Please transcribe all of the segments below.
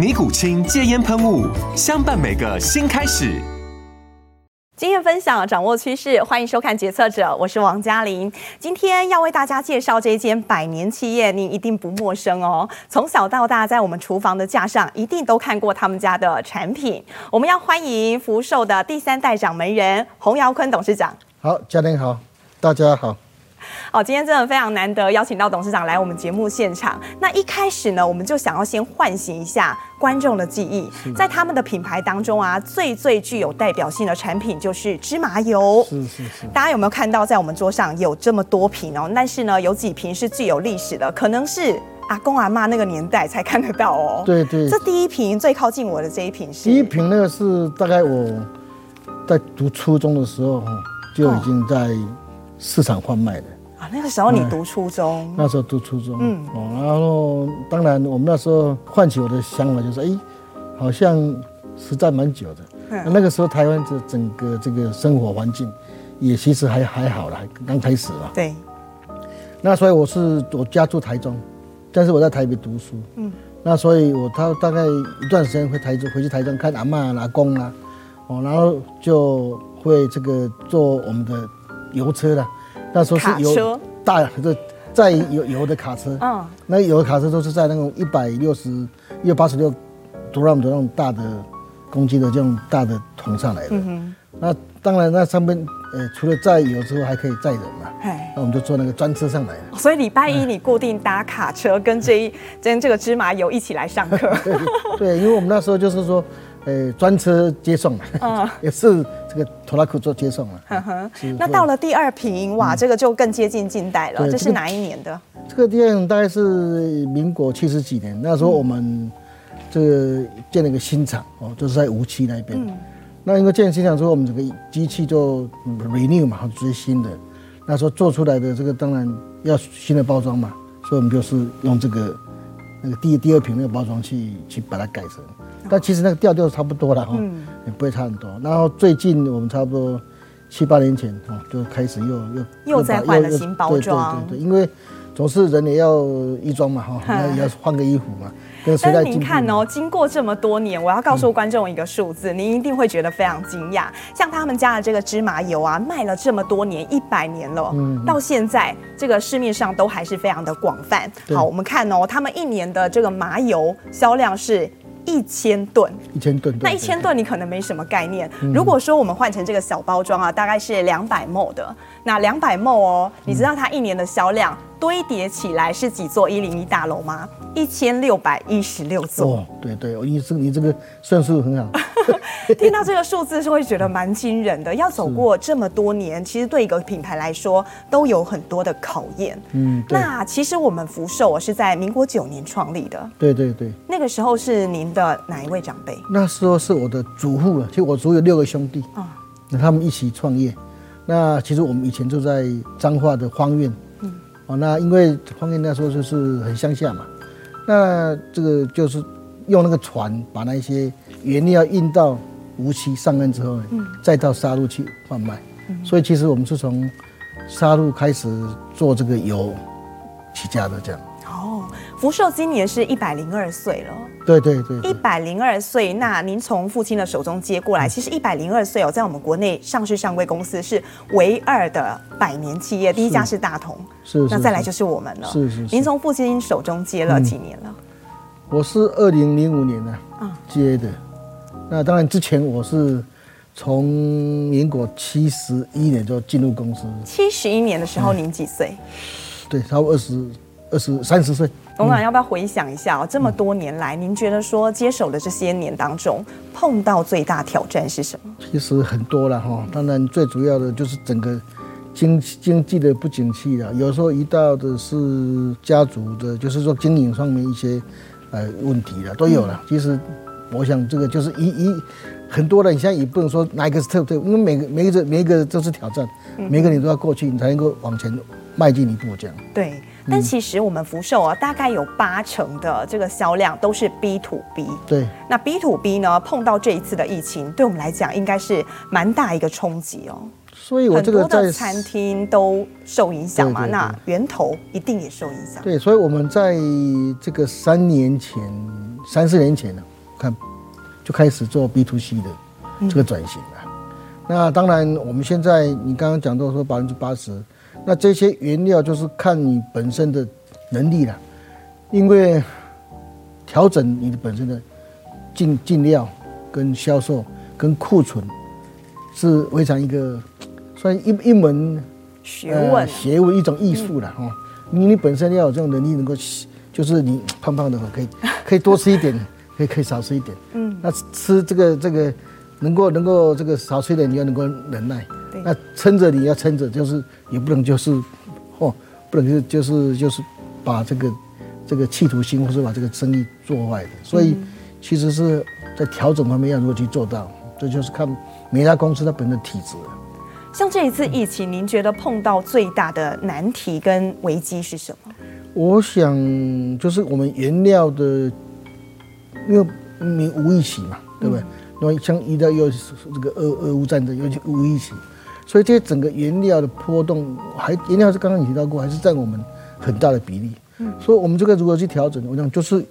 尼古清戒烟喷雾，相伴每个新开始。经验分享，掌握趋势，欢迎收看《决策者》，我是王嘉玲。今天要为大家介绍这一间百年企业，您一定不陌生哦。从小到大，在我们厨房的架上，一定都看过他们家的产品。我们要欢迎福寿的第三代掌门人洪尧坤董事长。好，嘉玲好，大家好。好，今天真的非常难得邀请到董事长来我们节目现场。那一开始呢，我们就想要先唤醒一下观众的记忆，在他们的品牌当中啊，最最具有代表性的产品就是芝麻油。是是是。大家有没有看到，在我们桌上有这么多瓶哦？但是呢，有几瓶是具有历史的，可能是阿公阿妈那个年代才看得到哦。对对。这第一瓶最靠近我的这一瓶是？第一瓶那个是大概我在读初中的时候就已经在市场贩卖的。啊，那个时候你读初中，嗯、那时候读初中，嗯，哦，然后当然我们那时候唤起我的想法就是，哎，好像实在蛮久的。嗯、那个时候台湾这整个这个生活环境也其实还还好了，刚开始嘛。对。那所以我是我家住台中，但是我在台北读书，嗯，那所以我他大概一段时间回台中，回去台中看阿嬷、阿公啊，哦，然后就会这个坐我们的油车了。那时候是有大的载油油的卡车，嗯，那油的卡车都是在那种一百六十、一百八十六多让的那种大的公斤的这种大的桶上来的。嗯，那当然，那上面呃除了载油之后，还可以载人嘛。哎那我们就坐那个专车上来。所以礼拜一你固定搭卡车，跟这一跟这个芝麻油一起来上课。对，对，因为我们那时候就是说。呃，专车接送嘛，嗯，也是这个拖拉库做接送了。呵呵，那到了第二瓶，哇，这个就更接近近代了。这是哪一年的？这个电影大概是民国七十几年，那时候我们这个建了一个新厂哦，就是在无锡那边。那因为建新厂之后，我们这个机器就 renew 嘛，直接新的。那时候做出来的这个当然要新的包装嘛，所以我们就是用这个那个第第二瓶那个包装去去把它改成。但其实那个调调差不多了哈，也不会差很多。然后最近我们差不多七八年前哦，就开始又又又再换了新包装。对对对，因为总是人也要衣装嘛哈，要也要换个衣服嘛。但是您看哦，经过这么多年，我要告诉观众一个数字，您一定会觉得非常惊讶。像他们家的这个芝麻油啊，卖了这么多年，一百年了，嗯到现在这个市面上都还是非常的广泛。好，我们看哦，他们一年的这个麻油销量是。一千吨，一千吨，那一千吨你可能没什么概念。如果说我们换成这个小包装啊，大概是两百 ml 的，那两百 ml 哦，你知道它一年的销量堆叠起来是几座一零一大楼吗？一千六百一十六座。哦，对对，你这你这个算数很好。听到这个数字是会觉得蛮惊人的。要走过这么多年，其实对一个品牌来说都有很多的考验。嗯，那其实我们福寿是在民国九年创立的。对对对。那个时候是您的哪一位长辈？那时候是我的祖父了。其实我祖有六个兄弟啊，那他们一起创业。那其实我们以前就在彰化的荒苑。嗯。哦，那因为方便那时候就是很乡下嘛，那这个就是用那个船把那些原料运到。无锡上岸之后呢，再到沙鹿去贩卖，所以其实我们是从沙鹿开始做这个油起家的，这样。哦，福寿今年是一百零二岁了。对对对，一百零二岁。那您从父亲的手中接过来，其实一百零二岁哦，在我们国内上市上柜公司是唯二的百年企业，第一家是大同，是，那再来就是我们了。是是。您从父亲手中接了几年了？我是二零零五年呢，接的。那当然，之前我是从民国七十一年就进入公司。七十一年的时候，您几岁？对，差不多二十二十三十岁。董事长要不要回想一下哦？这么多年来，您觉得说接手的这些年当中，碰到最大挑战是什么？其实很多了哈，当然最主要的就是整个经经济的不景气了。有时候遇到的是家族的，就是说经营上面一些呃问题了，都有了。其实我想这个就是一一很多的，你现在也不能说哪一个是特别，因为每个每一个每一个都是挑战，每个你都要过去，你才能够往前迈进一步这样。对。但其实我们福寿啊，大概有八成的这个销量都是 B to B。对。那 B to B 呢，碰到这一次的疫情，对我们来讲应该是蛮大一个冲击哦。所以我这个在餐厅都受影响嘛，那源头一定也受影响。对，所以我们在这个三年前、三四年前呢，看就开始做 B to C 的这个转型了。嗯。那当然，我们现在你刚刚讲到说百分之八十。那这些原料就是看你本身的能力了，因为调整你的本身的进进料、跟销售、跟库存是非常一个算一一门学问、呃、学问一种艺术了哈。你你本身要有这种能力，能够就是你胖胖的话，可以 可以多吃一点，可以可以少吃一点。嗯，那吃这个这个能够能够这个少吃一点，你要能够忍耐。那撑着你要撑着，就是也不能就是，哦，不能就就是就是把这个这个企图心，或是把这个生意做坏的。所以其实是在调整方面要如何去做到，这就是看每家公司它本身的体质。像这一次疫情，您觉得碰到最大的难题跟危机是什么？我想就是我们原料的，因为你无疫情嘛，对不对？那像遇到又这个俄俄乌战争，又无预期。所以这些整个原料的波动，还原料是刚刚你提到过，还是占我们很大的比例。嗯，所以我们这个如何去调整？我想就是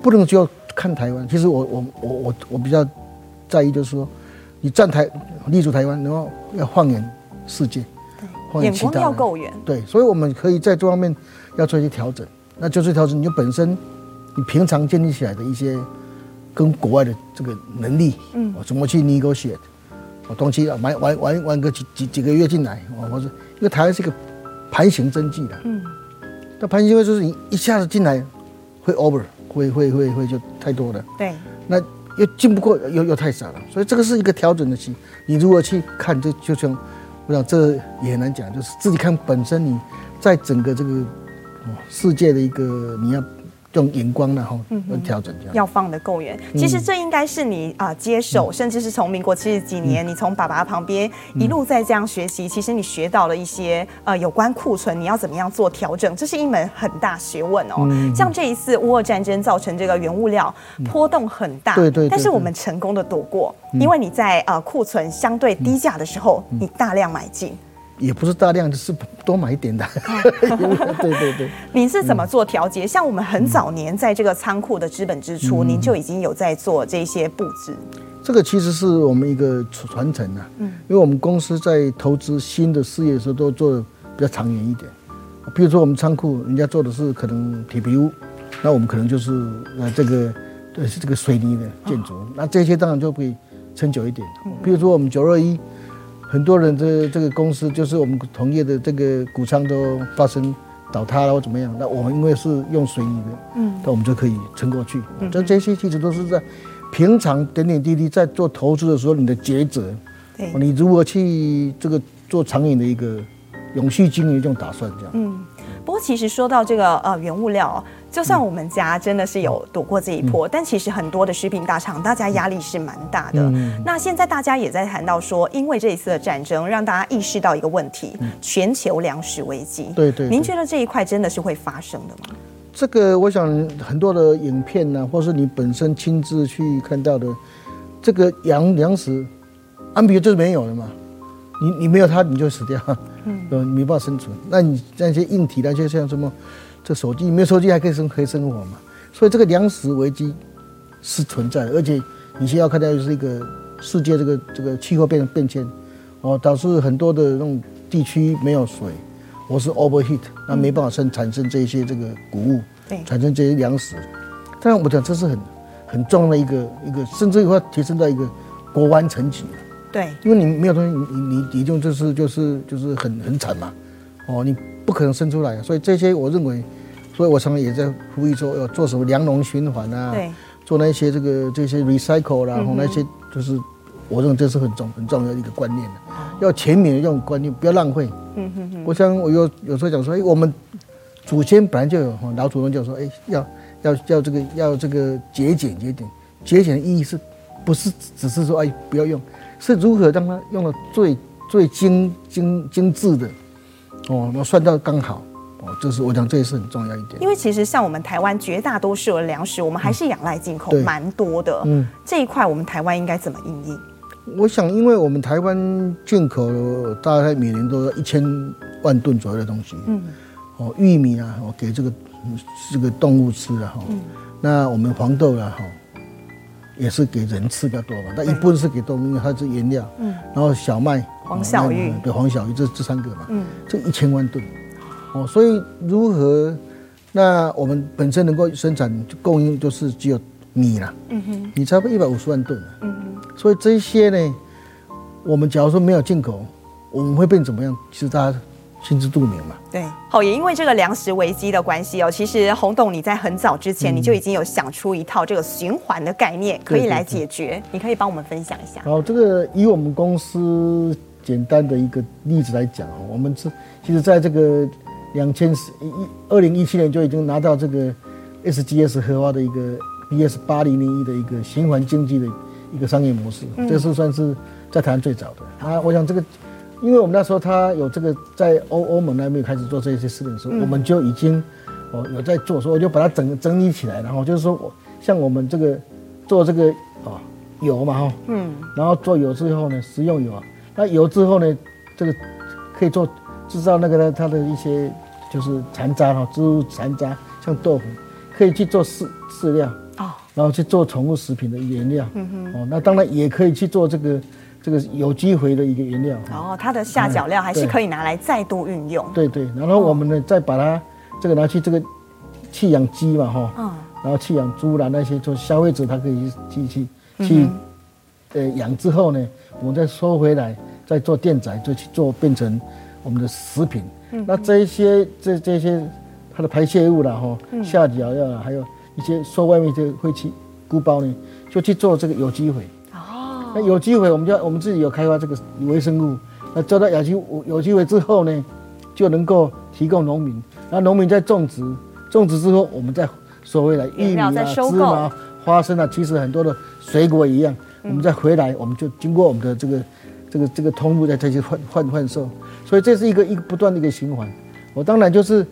不能就要看台湾。其实我我我我我比较在意，就是说你站台立足台湾，然后要放眼世界，对，眼光要够远。对，所以我们可以在这方面要做一些调整。那就是调整你就本身你平常建立起来的一些跟国外的这个能力，嗯，我怎么去 negotiate。我东西啊，玩玩玩玩个几几几个月进来，我我说，因为台湾是一个盘形经济的，嗯，那盘形经济就是你一下子进来会 over，会会会会就太多了，对，那又进不过又又太少了，所以这个是一个调整的期。你如果去看，这就像我想这也很难讲，就是自己看本身你在整个这个世界的一个你要。这种眼光呢，哈，要调整这样，要放得够远。其实这应该是你啊接手，嗯、甚至是从民国七十几年，嗯、你从爸爸旁边一路在这样学习。嗯、其实你学到了一些呃有关库存，你要怎么样做调整，这是一门很大学问哦。嗯、像这一次乌俄战争造成这个原物料波动很大，对对。但是我们成功的躲过，因为你在呃库存相对低价的时候，你大量买进。也不是大量，就是多买一点的。对对对。您是怎么做调节？像我们很早年在这个仓库的资本支出，您就已经有在做这些布置。这个其实是我们一个传承啊。嗯。因为我们公司在投资新的事业的时候，都做的比较长远一点。比如说我们仓库，人家做的是可能铁皮屋，那我们可能就是呃这个呃是这个水泥的建筑，那这些当然就可以撑久一点。比如说我们九二一。很多人这这个公司就是我们同业的这个谷仓都发生倒塌了或怎么样，那我们因为是用水泥的，嗯，那我们就可以撑过去。这这些其实都是在平常点点滴滴在做投资的时候你的抉择，对，你如何去这个做长远的一个永续经营这种打算这样。嗯，不过其实说到这个呃原物料。就算我们家真的是有躲过这一波，嗯、但其实很多的食品大厂，大家压力是蛮大的。嗯、那现在大家也在谈到说，因为这一次的战争，让大家意识到一个问题：嗯、全球粮食危机。对，对对。您觉得这一块真的是会发生的吗？这个，我想很多的影片呢、啊，或是你本身亲自去看到的，这个粮粮食，安比就是没有了嘛。你你没有它，你就死掉，嗯，你没办法生存。那你那些硬体那些像什么？这手机没有手机还可以生可以生活嘛？所以这个粮食危机是存在的，而且你现在要看到就是一个世界这个这个气候变变迁，哦，导致很多的那种地区没有水，或是 overheat，那没办法生产生这些这个谷物，产生这些粮食。当然我讲这是很很重要的一个一个，甚至会提升到一个国湾层级。对，因为你没有东西，你你你就就是就是就是很很惨嘛，哦，你不可能生出来，所以这些我认为，所以我常常也在呼吁说要做什么粮农循环啊，对，做那些这个这些 recycle 啦，然后那些就是我认为这是很重很重要的一个观念的，要全民的这种观念，不要浪费。嗯哼哼。我想我有有时候讲说，哎，我们祖先本来就有，老祖宗就说，哎，要要要这个要这个节俭节俭，节俭的意义是，不是只是说哎不要用。是如何让它用的最最精精精致的哦，那算到刚好哦，这是我讲这也是很重要一点。因为其实像我们台湾绝大多数的粮食，我们还是仰赖进口，蛮、嗯、多的。嗯，这一块我们台湾应该怎么应应？我想，因为我们台湾进口大概每年都要一千万吨左右的东西。嗯，哦，玉米啊，哦，给这个这个动物吃啊，哈。嗯。那我们黄豆啊，哈。也是给人吃比较多嘛，但一部分是给动物，因为它是原料。嗯，然后小麦、黄小玉，对黄小玉这这三个嘛，嗯，这一千万吨，哦，所以如何，那我们本身能够生产供应就是只有米了，嗯哼，你差不多一百五十万吨，嗯哼，所以这些呢，我们假如说没有进口，我们会变怎么样？其实大家。心知肚明嘛。对，好，也因为这个粮食危机的关系哦，其实洪董你在很早之前你就已经有想出一套这个循环的概念，可以来解决。你可以帮我们分享一下。好，这个以我们公司简单的一个例子来讲哦，我们是其实在这个两千一二零一七年就已经拿到这个 SGS 荷花的一个 BS 八零零一的一个循环经济的一个商业模式，这是算是在台湾最早的啊。我想这个。因为我们那时候他有这个在欧欧盟那边开始做这些事情的时候，我们就已经哦有在做，所以我就把它整整理起来，然后就是说我像我们这个做这个啊油嘛哈，嗯，然后做油之后呢，食用油啊，那油之后呢，这个可以做制造那个呢它的一些就是残渣哈，植物残渣，像豆腐，可以去做饲饲料哦，然后去做宠物食品的原料，嗯哼，哦，那当然也可以去做这个。这个有机肥的一个原料，哦，它的下脚料还是可以拿来再度运用。对对，然后我们呢再把它这个拿去这个弃养鸡嘛哈，嗯，然后弃养猪啦那些，做消费者他可以去去去呃养之后呢，我们再收回来再做电宰，再去做变成我们的食品。嗯，那这一些这这些它的排泄物啦哈，下脚料还有一些收外面的废弃菇包呢，就去做这个有机肥。哦那有机肥，我们就我们自己有开发这个微生物。那做到有机有机肥之后呢，就能够提供农民。那农民在种植，种植之后我们再收回来。玉米啊、芝麻、花生啊，其实很多的水果一样，我们再回来，我们就经过我们的这个这个这个通路再再去换换换售。所以这是一个一个不断的一个循环。我当然就是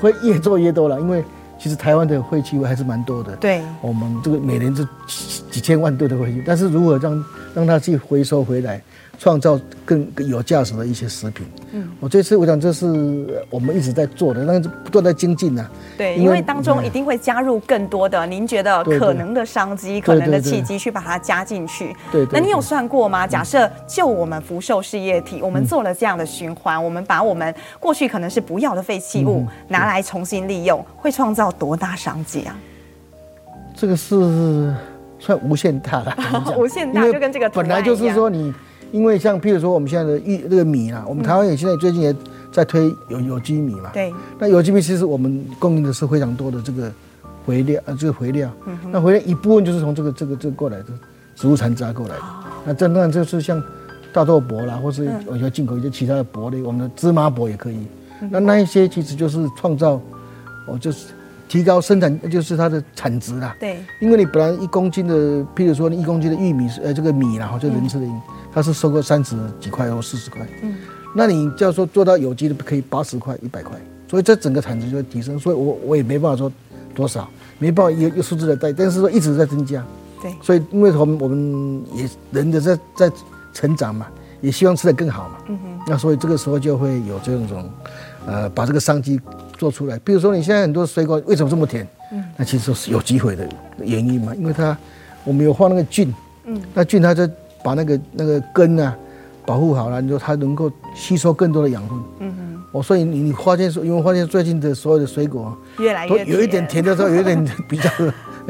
会越做越多了，因为。其实台湾的废弃物还是蛮多的，对，我们这个每年是几几千万吨的废弃物，但是如何让让它去回收回来。创造更有价值的一些食品。嗯，我这次我想这是我们一直在做的，但是不断在精进呐。对，因为当中一定会加入更多的您觉得可能的商机、可能的契机，去把它加进去。对，那你有算过吗？假设就我们福寿事业体，我们做了这样的循环，我们把我们过去可能是不要的废弃物拿来重新利用，会创造多大商机啊？这个是算无限大的，无限大，就跟这个本来就是说你。因为像譬如说我们现在的玉这个米啊，我们台湾也现在最近也在推有有机米嘛。对。那有机米其实我们供应的是非常多的这个肥料，啊，这个肥料。嗯。那肥料一部分就是从这个这个这个过来的植物残渣过来的。那这当然就是像大豆粕啦，或是有些进口一些其他的粕类，我们的芝麻粕也可以。那那一些其实就是创造，哦，就是提高生产，就是它的产值啦。对。因为你本来一公斤的，譬如说你一公斤的玉米，呃，这个米然后就人吃的。它是收个三十几块或四十块，嗯，那你就要说做到有机的可以八十块、一百块，所以这整个产值就会提升。所以我我也没办法说多少，没办法一个数字的带，但是说一直在增加。对，所以因为我们我们也人的在在成长嘛，也希望吃的更好嘛。嗯哼。那所以这个时候就会有这种，呃，把这个商机做出来。比如说你现在很多水果为什么这么甜？嗯，那其实是有机会的原因嘛，因为它我们有放那个菌，嗯，那菌它就。把那个那个根啊保护好了，你说它能够吸收更多的养分。嗯哼。我，所以你你发现说，因为发现最近的所有的水果越来越有一点甜的时候，有一点比较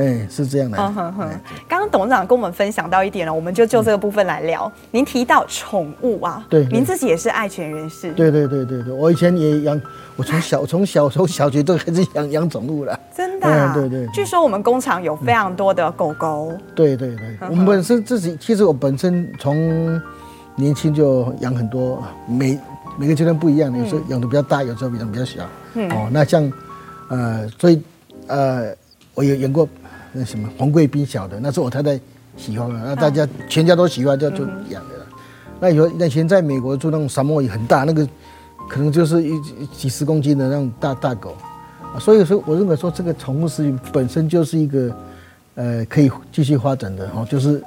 哎，是这样的。嗯哼哼。刚刚董事长跟我们分享到一点了，我们就就这个部分来聊。嗯、您提到宠物啊，对，您自己也是爱犬人士。对对对对对，我以前也养，我从小从小从小学都开始养养宠物了。真的、啊？对对。据说我们工厂有非常多的狗狗。对对对，我们本身自己，其实我本身从年轻就养很多，每每个阶段不一样，有时候养的比较大，有时候养的比较小。嗯。哦，那像，呃，所以，呃，我有养过。那什么红贵宾小的，那是我太太喜欢的，那大家全家都喜欢，就就养的了。那有那以前在美国住那种沙漠也很大，那个可能就是一几十公斤的那种大大狗，所以说我认为说这个宠物食品本身就是一个呃可以继续发展的哦，就是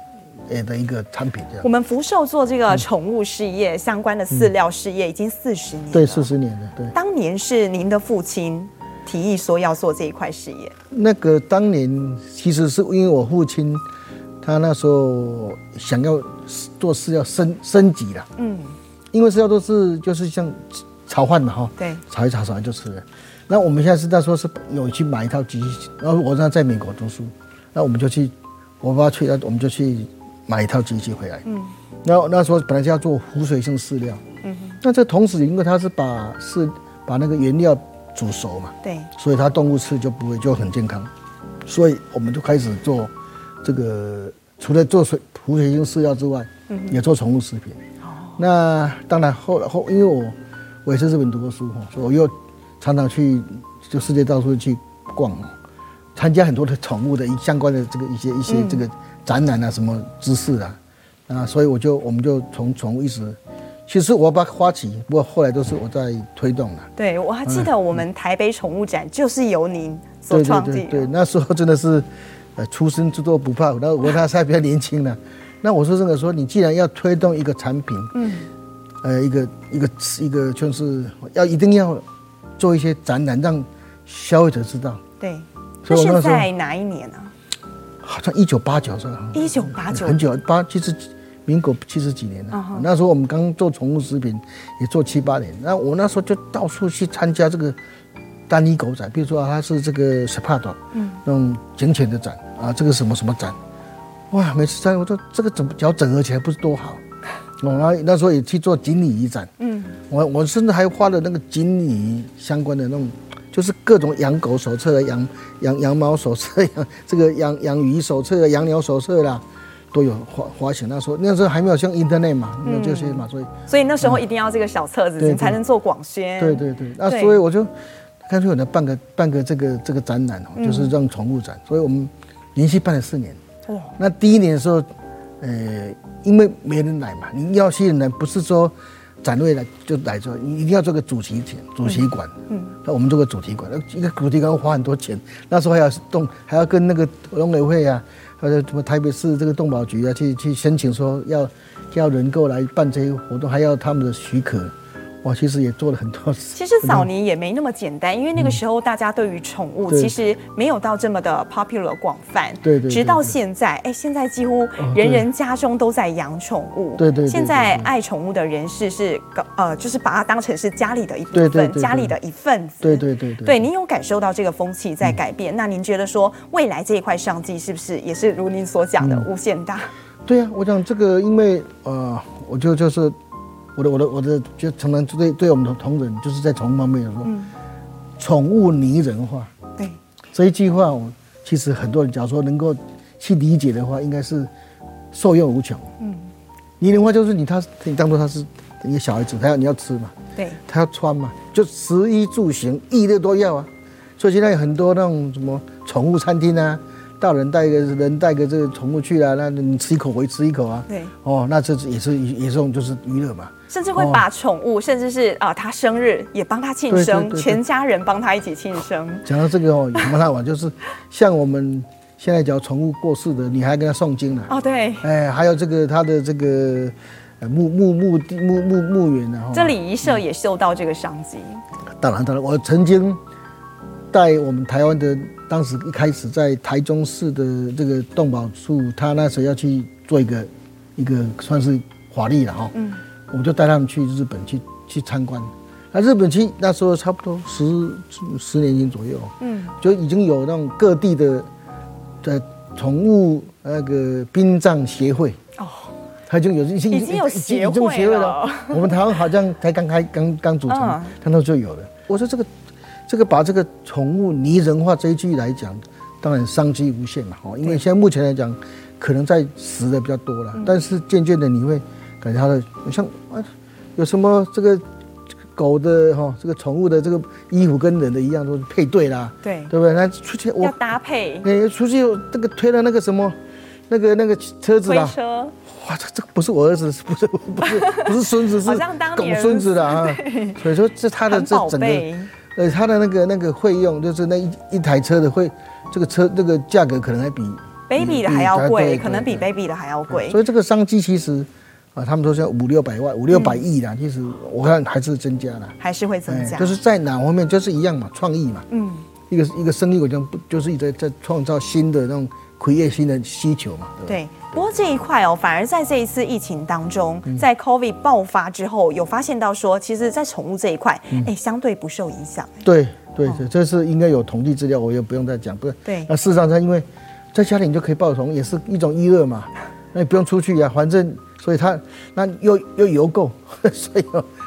呃的一个产品这样。我们福寿做这个宠物事业相关的饲料事业已经四十年了，对，四十年了，对。当年是您的父亲。提议说要做这一块事业。那个当年其实是因为我父亲，他那时候想要做事要升升级了。嗯。因为是要做事就是像炒饭嘛哈。对。炒一炒炒完就吃了。那我们现在是那时候是有去买一套机器，然后我那在美国读书，那我们就去，我爸去，那我们就去买一套机器回来。嗯。然后那时候本来是要做湖水性饲料。嗯。那这同时因为他是把是把那个原料。煮熟嘛，对，所以它动物吃就不会就很健康，所以我们就开始做这个，除了做水浮水性饲料之外，嗯，也做宠物食品。哦，那当然后来后，因为我我也是日本读过书哈，所以我又常常去就世界到处去逛，参加很多的宠物的相关的这个一些一些这个展览啊，什么知识啊，啊，所以我就我们就从宠物一直。其实我把花旗，不过后来都是我在推动的。对，我还记得我们台北宠物展就是由您所创立的。对那时候真的是，呃，初生之犊不怕虎。那我那时候还比较年轻呢。那我说这个说，你既然要推动一个产品，嗯，呃，一个一个一个就是要一定要做一些展览，让消费者知道。对。所以那是在哪一年呢？好像一九八九是吧？一九八九。很久，八其实。民国七十几年了，uh. 那时候我们刚做宠物食品，也做七八年。那我那时候就到处去参加这个单一狗展，比如说它是这个 SPAT，嗯，那种警犬的展啊，这个什么什么展，哇，每次在我说这个怎么只要整合起来不是多好？我那那时候也去做锦鲤鱼展，嗯，我我甚至还画了那个锦鲤鱼相关的那种，就是各种养狗手册、养养养猫手册、养 这个养养鱼手册、养鸟手册啦。都有花花钱，那时候那时候还没有像 Internet 嘛，没有这些嘛，所以所以那时候一定要这个小册子，你才能做广宣。对对对，那所以我就干脆我来办个办个这个这个展览哦，就是让宠物展。所以我们连续办了四年。哦。那第一年的时候，呃，因为没人来嘛，你要吸引人，不是说展位来就来做，你一定要做个主题展主题馆。嗯。那我们做个主题馆，那一个主题馆花很多钱，那时候还要动，还要跟那个农委会啊。或者什么台北市这个动保局啊，去去申请说要要人过来办这些活动，还要他们的许可。我其实也做了很多事。其实早年也没那么简单，因为那个时候大家对于宠物其实没有到这么的 popular 广泛。对对。直到现在，哎，现在几乎人人家中都在养宠物。对对。现在爱宠物的人士是呃，就是把它当成是家里的一部分，家里的一份子。对对对对。对，您有感受到这个风气在改变？那您觉得说未来这一块商机是不是也是如您所讲的无限大？对啊，我讲这个，因为呃，我就就是。我的我的我的就常常对对我们的同仁，就是在宠物方面说，宠物拟人化。对，这一句话，我其实很多人假如说能够去理解的话，应该是受用无穷。嗯，拟人化就是你他你当做他是一个小孩子，他要你要吃嘛，对，他要穿嘛，就食衣住行一的都要啊。所以现在有很多那种什么宠物餐厅啊。大人带一个人带个这个宠物去啊，那你吃一口我也吃一口啊。对，哦，那这也是也是种就是娱乐嘛。甚至会把宠物，哦、甚至是啊他生日也帮他庆生，对对对对，全家人帮他一起庆生。讲到这个哦，有什么好玩？就是像我们现在讲宠物过世的，你还跟他诵经呢。哦，对。哎，还有这个他的这个墓墓墓地墓墓墓园呢。这礼仪社也受到这个商机。当然，当然，我曾经带我们台湾的。当时一开始在台中市的这个动保处，他那时候要去做一个一个算是法律了哈，嗯，我们就带他们去日本去去参观。那日本去那时候差不多十十年前左右，嗯，就已经有那种各地的的宠物那个殡葬协会哦，他就有已经已经有协会了。我们台湾好像才刚开刚刚组成，他那就有了。我说这个这个把这个宠物拟人化这一句来讲，当然商机无限嘛。哦，因为现在目前来讲，可能在死的比较多了，但是渐渐的你会感觉它的像啊，有什么这个。狗的哈，这个宠物的这个衣服跟人的一样，都是配对啦，对，对不对？那出去我要搭配，哎，出去这个推了那个什么，那个那个车子啦，车，哇，这这个不是我儿子，不是不是 不是孙子，是狗孙子的啊。所以说这他的这整个，呃，他的那个那个费用，就是那一一台车的会，这个车这个价格可能还比 baby 的还要贵，可能比 baby 的还要贵。所以这个商机其实。啊，他们都说五六百万、五六百亿啦，其实我看还是增加了，还是会增加，就是在哪方面就是一样嘛，创意嘛，嗯，一个一个生意，我讲不就是一直在在创造新的那种 create 业新的需求嘛，对，对。不过这一块哦，反而在这一次疫情当中，在 COVID 爆发之后，有发现到说，其实，在宠物这一块，哎，相对不受影响。对对对，这是应该有统计资料，我也不用再讲，不是。对。那事实上，它因为在家里你就可以抱宠，也是一种娱乐嘛，那你不用出去呀，反正。所以它那又又邮购，所以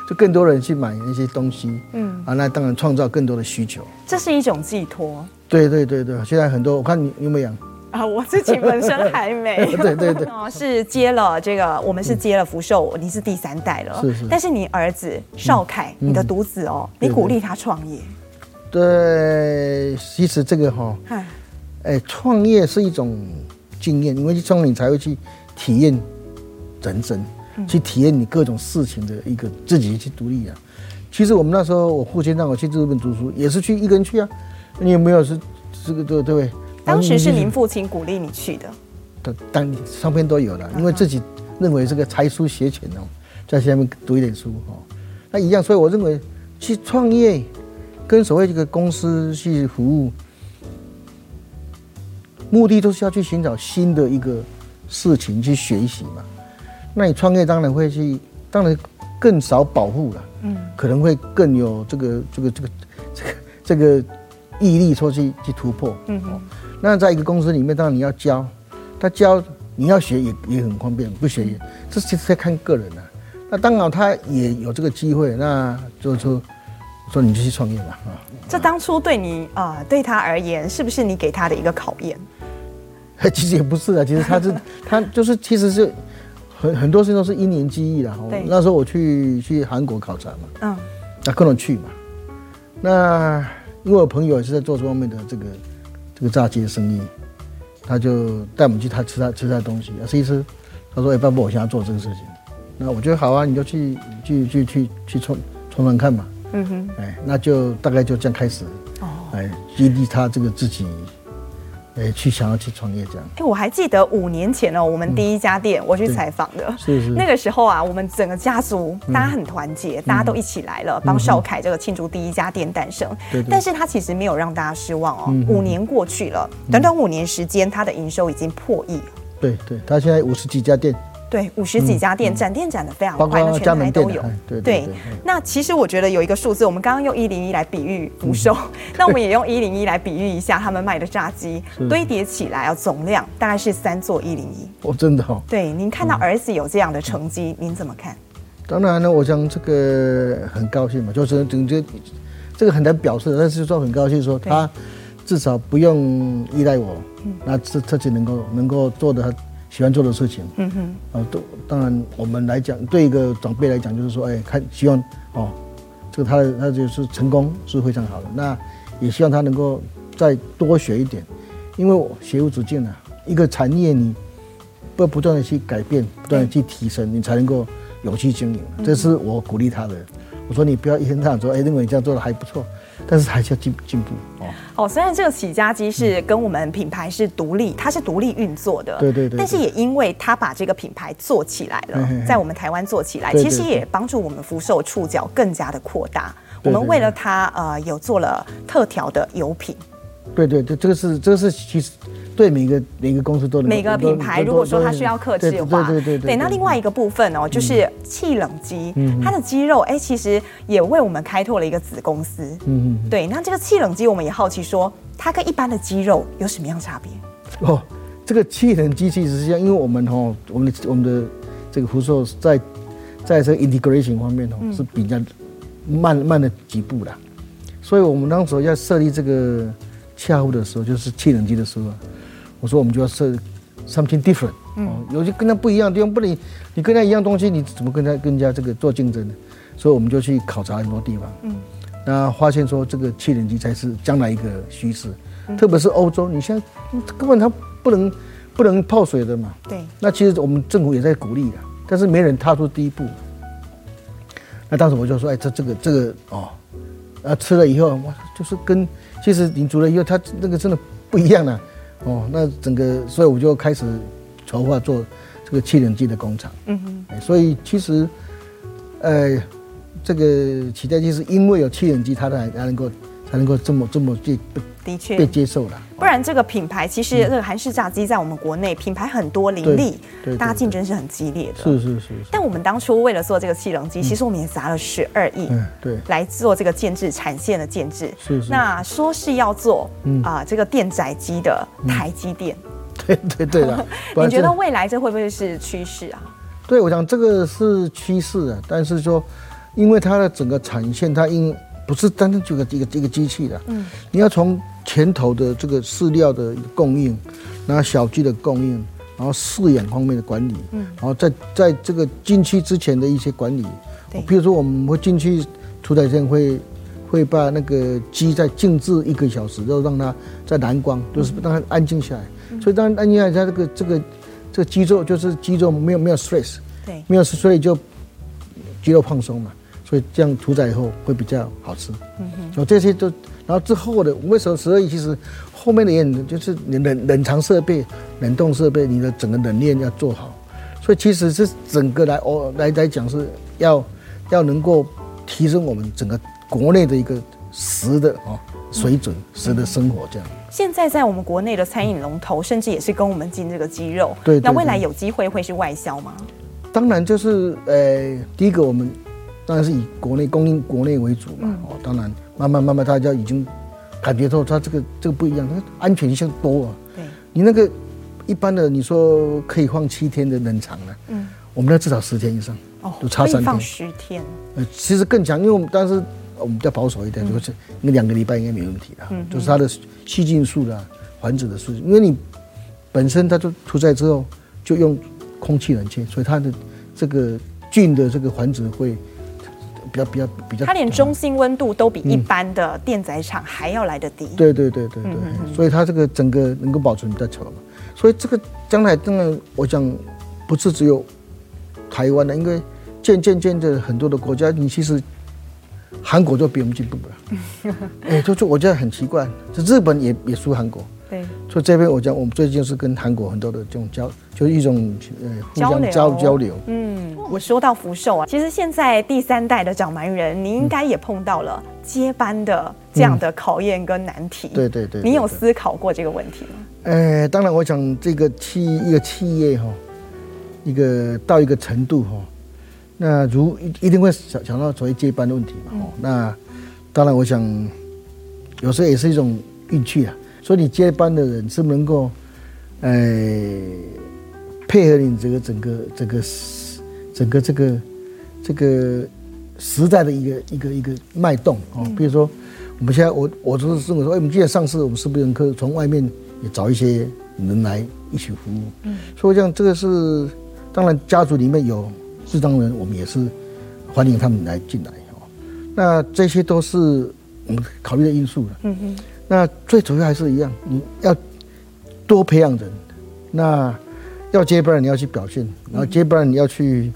就更多人去买那些东西，嗯啊，那当然创造更多的需求。这是一种寄托。对对对对，现在很多，我看你有没有养啊？我自己本身还没。对对对。哦，是接了这个，我们是接了福寿，你是第三代了。是是。但是你儿子少凯，你的独子哦，你鼓励他创业。对，其实这个哈，哎，创业是一种经验，因为创业你才会去体验。人生，去体验你各种事情的一个自己去独立啊。其实我们那时候，我父亲让我去日本读书，也是去一个人去啊。你有没有是这个对对不对？当时是您父亲鼓励你去的。当当上边都有了，因为自己认为这个才疏学浅哦，在下面读一点书哦，那一样。所以我认为去创业，跟所谓这个公司去服务，目的都是要去寻找新的一个事情去学习嘛。那你创业当然会去，当然更少保护了，嗯，可能会更有这个这个这个这个这个毅力说去去突破，嗯哼，那在一个公司里面，当然你要教，他教你要学也也很方便，不学也，这其实在看个人了。那当然他也有这个机会，那就说说你就去创业吧，啊，这当初对你啊，对他而言，是不是你给他的一个考验？其实也不是啊，其实他是他就是其实是。很很多事情都是因缘际遇的。对那时候我去去韩国考察嘛，嗯，那各种去嘛。那因为我朋友也是在做这方面的这个这个炸鸡的生意，他就带我们去他吃他吃他的东西。吃一吃，他说：“哎，爸爸，我想要做这个事情。”那我觉得好啊，你就去去去去去闯闯闯看嘛。嗯哼，哎，那就大概就这样开始。哦，哎，激励他这个自己。哎，去想要去创业这样。哎，我还记得五年前哦，我们第一家店我去采访的，是是。那个时候啊，我们整个家族大家很团结，大家都一起来了，帮少凯这个庆祝第一家店诞生。对。但是他其实没有让大家失望哦。五年过去了，短短五年时间，他的营收已经破亿了。对对，他现在五十几家店。对，五十几家店，展店展的非常快，那全台都有。对，那其实我觉得有一个数字，我们刚刚用一零一来比喻福寿，那我们也用一零一来比喻一下他们卖的炸鸡，堆叠起来啊，总量大概是三座一零一。哦，真的哦。对，您看到儿子有这样的成绩，您怎么看？当然呢，我想这个很高兴嘛，就是总觉这个很难表示，但是说很高兴，说他至少不用依赖我，那这自己能够能够做的。喜欢做的事情，嗯哼，啊，都当然，我们来讲，对一个长辈来讲，就是说，哎，看希望哦，这个他的他就是成功是非常好的。那也希望他能够再多学一点，因为我学无止境啊。一个产业你不不断的去改变，不断的去提升，你才能够有去经营。这是我鼓励他的。我说你不要一天到晚说，哎，认为你这样做的还不错。但是还是要进进步哦。哦，虽然这个起家机是跟我们品牌是独立，它是独立运作的，对对对。但是也因为它把这个品牌做起来了，在我们台湾做起来，其实也帮助我们福寿触角更加的扩大。我们为了它，呃，有做了特调的油品。对对对，这个是这个是其实。对每个每个公司都每个品牌，如果说它需要克制的话，对对对对。那另外一个部分哦，就是气冷鸡，它的肌肉哎，其实也为我们开拓了一个子公司。嗯嗯。对，那这个气冷机我们也好奇说，它跟一般的肌肉有什么样差别？哦，这个气冷机其实是这样，因为我们哦，我们的我们的这个福寿在在这个 integration 方面哦，是比较慢慢了几步的，所以我们当时要设立这个气化的时候，就是气冷机的时候，我说我们就要设 something different，嗯，有些跟他不一样的地方，不能你跟他一样东西，你怎么跟他跟人家这个做竞争呢？所以我们就去考察很多地方，嗯，那发现说这个气冷机才是将来一个趋势，特别是欧洲，你现在根本它不能不能泡水的嘛，对，那其实我们政府也在鼓励的，但是没人踏出第一步。那当时我就说，哎，这这个这个哦，啊吃了以后哇，就是跟其实你煮了以后，它那个真的不一样了，哦，那整个所以我就开始筹划做这个气冷机的工厂，嗯哼，所以其实，呃。这个起家机是因为有气冷机，它才才能够才能够这么这么被的确被接受了。不然这个品牌其实这个韩式炸鸡在我们国内品牌很多林立，大家竞争是很激烈的。是是是，是。但我们当初为了做这个气冷机，其实我们也砸了十二亿，对，来做这个建制产线的建制。是是。那说是要做啊这个电载机的台积电。对对对了。你觉得未来这会不会是趋势啊？对，我想这个是趋势啊，但是说。因为它的整个产线，它因不是单单这个一个一个机器的，嗯，你要从前头的这个饲料的供应，然后小鸡的供应，然后饲养方面的管理，嗯，然后在在这个进去之前的一些管理，对，比如说我们会进去屠宰线会会把那个鸡再静置一个小时，然后让它在蓝光，就是让它安静下来，嗯、所以当安静下来，它这个这个这个肌肉就是肌肉没有没有 stress，对，没有 stress 所以就肌肉放松嘛。所以这样屠宰以后会比较好吃。嗯哼，有这些都，然后之后的为什么十二亿？其实后面的也就是你冷冷藏设备、冷冻设备，你的整个冷链要做好。所以其实是整个来哦来来讲是要要能够提升我们整个国内的一个食的哦水准、食的生活这样。现在在我们国内的餐饮龙头，甚至也是跟我们进这个鸡肉。对，那未来有机会会是外销吗？当然就是呃，第一个我们。当然是以国内供应国内为主嘛，哦，当然慢慢慢慢大家已经感觉到它这个这个不一样，它安全性多啊。对，你那个一般的你说可以放七天的冷藏呢，嗯，我们那至少十天以上，哦，就差三天。放十天，呃，其实更强，因为我们当时我们比较保守一点，就是那两个礼拜应该没问题的，嗯，就是它的细菌数的、繁殖的数，因为你本身它就屠宰之后就用空气冷却，所以它的这个菌的这个繁殖会。比较比较比较，它连中心温度都比一般的电宰场还要来得低。对对对对对，所以它这个整个能够保存在久嘛。所以这个将来真的，我想不是只有台湾的，因为渐渐渐的很多的国家，你其实韩国就比我们进步了。哎，就就我觉得很奇怪，就日本也也输韩国。对，所以这边我讲，我们最近是跟韩国很多的这种交，就是一种呃互相交交流。嗯，我说到福寿啊，其实现在第三代的掌门人，你应该也碰到了接班的这样的考验跟难题。对对对，你有思考过这个问题吗？呃，当然，我想这个企一个企业哈，一个到一个程度哈，那如一一定会想想到所谓接班的问题嘛。哦，那当然，我想有时候也是一种运气啊。所以你接班的人是能够，哎，配合你这个整个整个整个这个这个时代的一个一个一个脉动哦。比如说，我们现在我我就是认为说，哎，我们记得上次，我们是不是可以从外面也找一些人来一起服务？嗯，所以这样这个是当然，家族里面有智障人，我们也是欢迎他们来进来哦。那这些都是我们考虑的因素了。嗯哼。那最主要还是一样，你要多培养人。那要接班人，你要去表现；然后接班人，你要去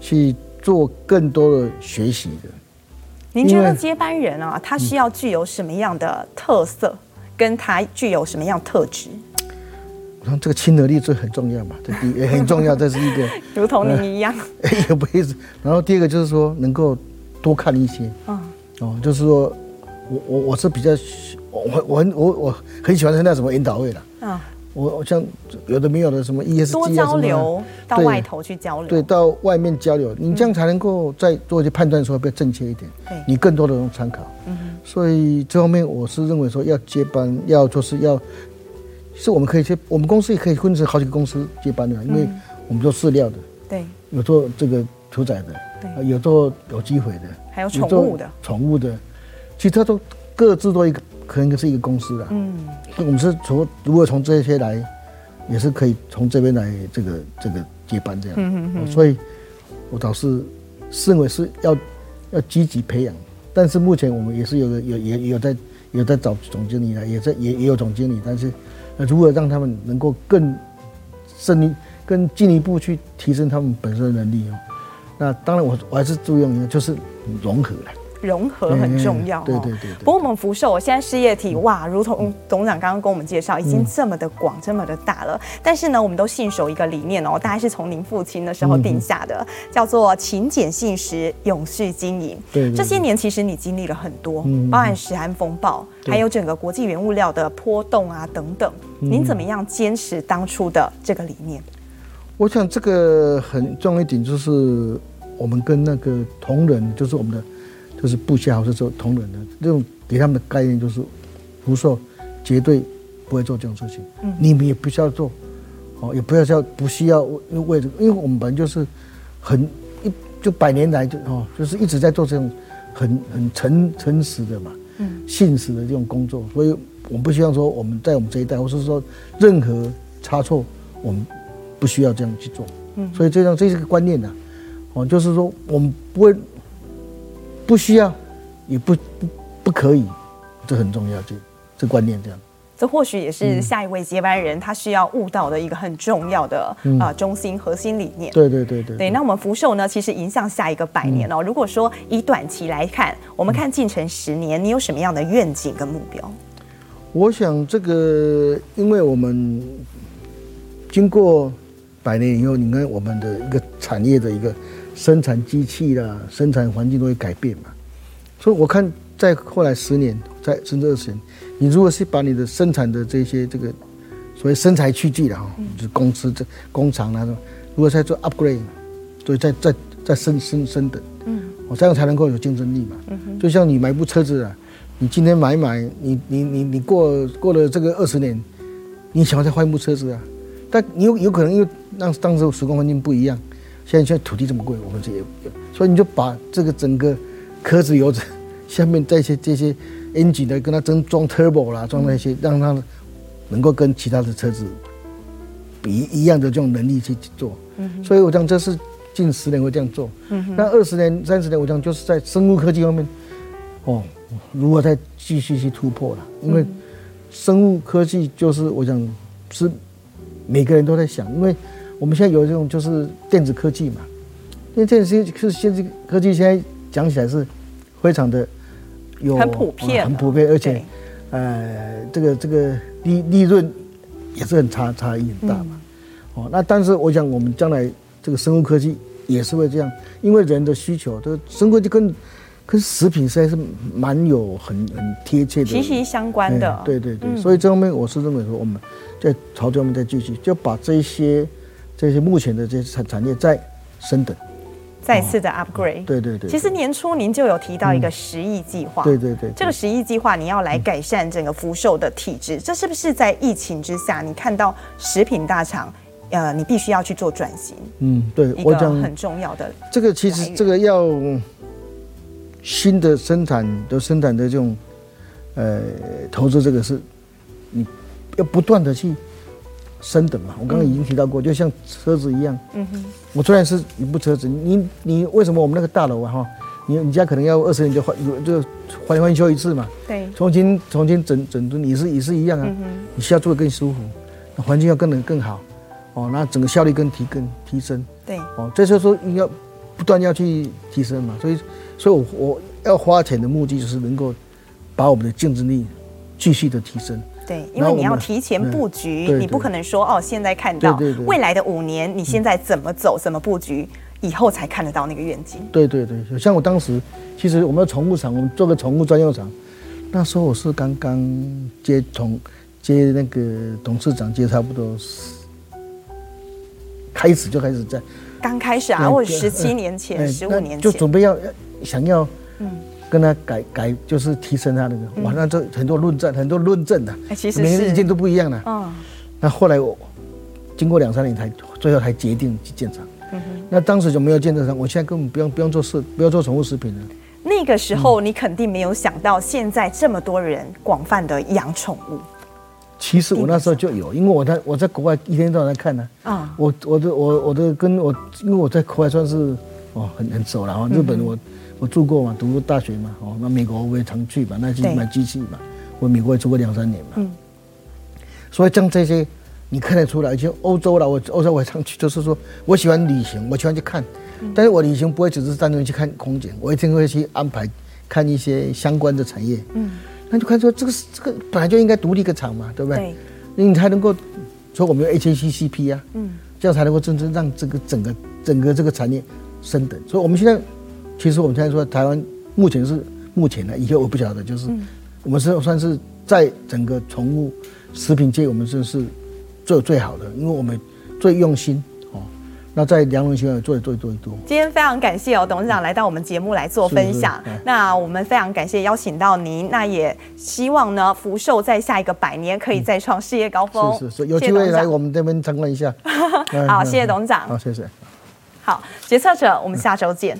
去做更多的学习的。您觉得接班人啊，他需要具有什么样的特色？跟他具有什么样特质？我说这个亲和力这很重要嘛，这第一也很重要，这是一个。如同您一样。也不意思。然后第二个就是说，能够多看一些。嗯。哦，就是说我我我是比较。我我很我我很喜欢参加什么研讨会的，嗯，我我像有的没有的什么 ESG 多交流，到外头去交流，对，到外面交流，你这样才能够在做一些判断，的时候比较正确一点，对，你更多的参考，嗯，所以这方面我是认为说要接班，要就是要是我们可以去，我们公司也可以分成好几个公司接班的，因为我们做饲料的，对，有做这个屠宰的，对，有做有机肥的，还有宠物的，宠物的，其实它都各自都一个，可能是一个公司的。嗯，我们是从如果从这些来，也是可以从这边来这个这个接班这样。嗯嗯嗯。所以，我倒是认为是要要积极培养，但是目前我们也是有个有也有在有在找总经理了，也在也也有总经理，但是。那如何让他们能够更深一、更进一步去提升他们本身的能力哦？那当然，我我还是注重一个，就是融合了。融合很重要，对对对。不过我们福寿现在事业体哇，如同董事长刚刚跟我们介绍，已经这么的广、这么的大了。但是呢，我们都信守一个理念哦，大概是从您父亲的时候定下的，叫做勤俭信实、永续经营。对。这些年其实你经历了很多，包含食安风暴，还有整个国际原物料的波动啊等等。您怎么样坚持当初的这个理念？我想这个很重要一点就是，我们跟那个同仁，就是我们的。就是部下或者说同仁的这种给他们的概念就是，福寿绝对不会做这种事情，嗯，你们也不需要做，哦，也不要叫不需要为为这个，因为我们本来就是很一就百年来就哦就是一直在做这种很很诚诚实的嘛，嗯，信实的这种工作，所以我们不希望说我们在我们这一代或是说任何差错，我们不需要这样去做，嗯，所以这样这是个观念呐，哦，就是说我们不会。不需要，也不不不可以，这很重要，这这观念这样。这或许也是下一位接班人他需要悟到的一个很重要的啊、中心核心理念。对对对对。对，那我们福寿呢，其实迎向下一个百年哦。嗯、如果说以短期来看，我们看进程十年，你有什么样的愿景跟目标？我想这个，因为我们经过百年以后，你看我们的一个产业的一个。生产机器啦，生产环境都会改变嘛，所以我看在后来十年，在甚至二十年，你如果是把你的生产的这些这个所谓生产器具的哈，就是公司这工厂那种，如果在做 upgrade，所以再再再升升升等，嗯，我这样才能够有竞争力嘛。嗯，就像你买部车子啊，你今天买买，你你你你过过了这个二十年，你想要再换一部车子啊，但你有有可能因为当当时时空环境不一样。现在现在土地这么贵，我们这也，所以你就把这个整个壳子油子下面这些这些 engine 的跟它装装 turbo 啦，装那些让它能够跟其他的车子比一样的这种能力去做。嗯，所以我讲这是近十年会这样做。嗯，那二十年、三十年，我讲就是在生物科技方面，哦，如何再继续去突破了？因为生物科技就是我想是每个人都在想，因为。我们现在有这种就是电子科技嘛，因为电子科技、现在科技现在讲起来是非常的有很普遍、很普遍，而且呃，这个这个利利润也是很差差异很大嘛。哦，那但是我想我们将来这个生物科技也是会这样，因为人的需求，这个生物科技跟跟食品实在是蛮有很很贴切的、息息相关的。对对对，所以这方面我是认为说，我们在朝这方面再继续，就把这些。这些目前的这些产产业再升等，再次的 upgrade。对对对。其实年初您就有提到一个十亿计划。对对对。这个十亿计划，你要来改善整个福寿的体质，这是不是在疫情之下，你看到食品大厂，呃，你必须要去做转型？嗯，对，我讲很重要的。这个其实这个要新的生产的生产的这种，呃，投资这个是，你要不断的去。升等嘛，我刚刚已经提到过，就像车子一样。嗯哼。我虽然是一部车子，你你为什么我们那个大楼啊哈，你你家可能要二十年就换就换换修一次嘛？对。重新重新整整顿也是也是一样啊。你需要做得更舒服，环境要更能更好，哦，那整个效率更提更提升。对。哦，这就是说你要不断要去提升嘛，所以所以我我要花钱的目的就是能够把我们的竞争力继续的提升。对，因为你要提前布局，你不可能说哦，现在看到未来的五年，你现在怎么走，怎么布局，以后才看得到那个愿景。对对对，像我当时，其实我们的宠物厂，我们做个宠物专用厂，那时候我是刚刚接从接那个董事长接差不多，开始就开始在。刚开始啊，我十七年前，十五年前。就准备要想要，嗯，跟他改改，就是提升他那个，哇，那这很多论证，很多论证的，其实每个人意见都不一样的。嗯，那后来我经过两三年才最后才决定去建厂。嗯哼，那当时就没有建厂，我现在根本不用不用做事，不要做宠物食品了。那个时候你肯定没有想到，现在这么多人广泛的养宠物。其实我那时候就有，因为我在我在国外一天到晚在看呢。啊，我我的我我的跟我，因为我在国外算是哦很很熟了啊，日本我。我住过嘛，读过大学嘛，哦，那美国我也常去嘛，那去买机器嘛，我美国也住过两三年嘛，嗯，所以像这些你看得出来，就欧洲了，我欧洲我也常去，就是说我喜欢旅行，我喜欢去看，但是我旅行不会只是单纯去看风景，我一定会去安排看一些相关的产业，嗯，那就看说这个这个本来就应该独立个厂嘛，对不对？对，你才能够，说我们有 HACCP 啊，嗯，这样才能够真正让这个整个整个这个产业升等，所以我们现在。其实我们现在说台湾目前是目前呢，以后我不晓得，就是我们是算是在整个宠物食品界，我们是是做最好的，因为我们最用心哦。那在梁龙学院做的最多。今天非常感谢哦，董事长来到我们节目来做分享。那我们非常感谢邀请到您，那也希望呢福寿在下一个百年可以再创事业高峰。是是是，有机会来我们这边参观一下。好，谢谢董事长。好，谢谢。好，决策者，我们下周见。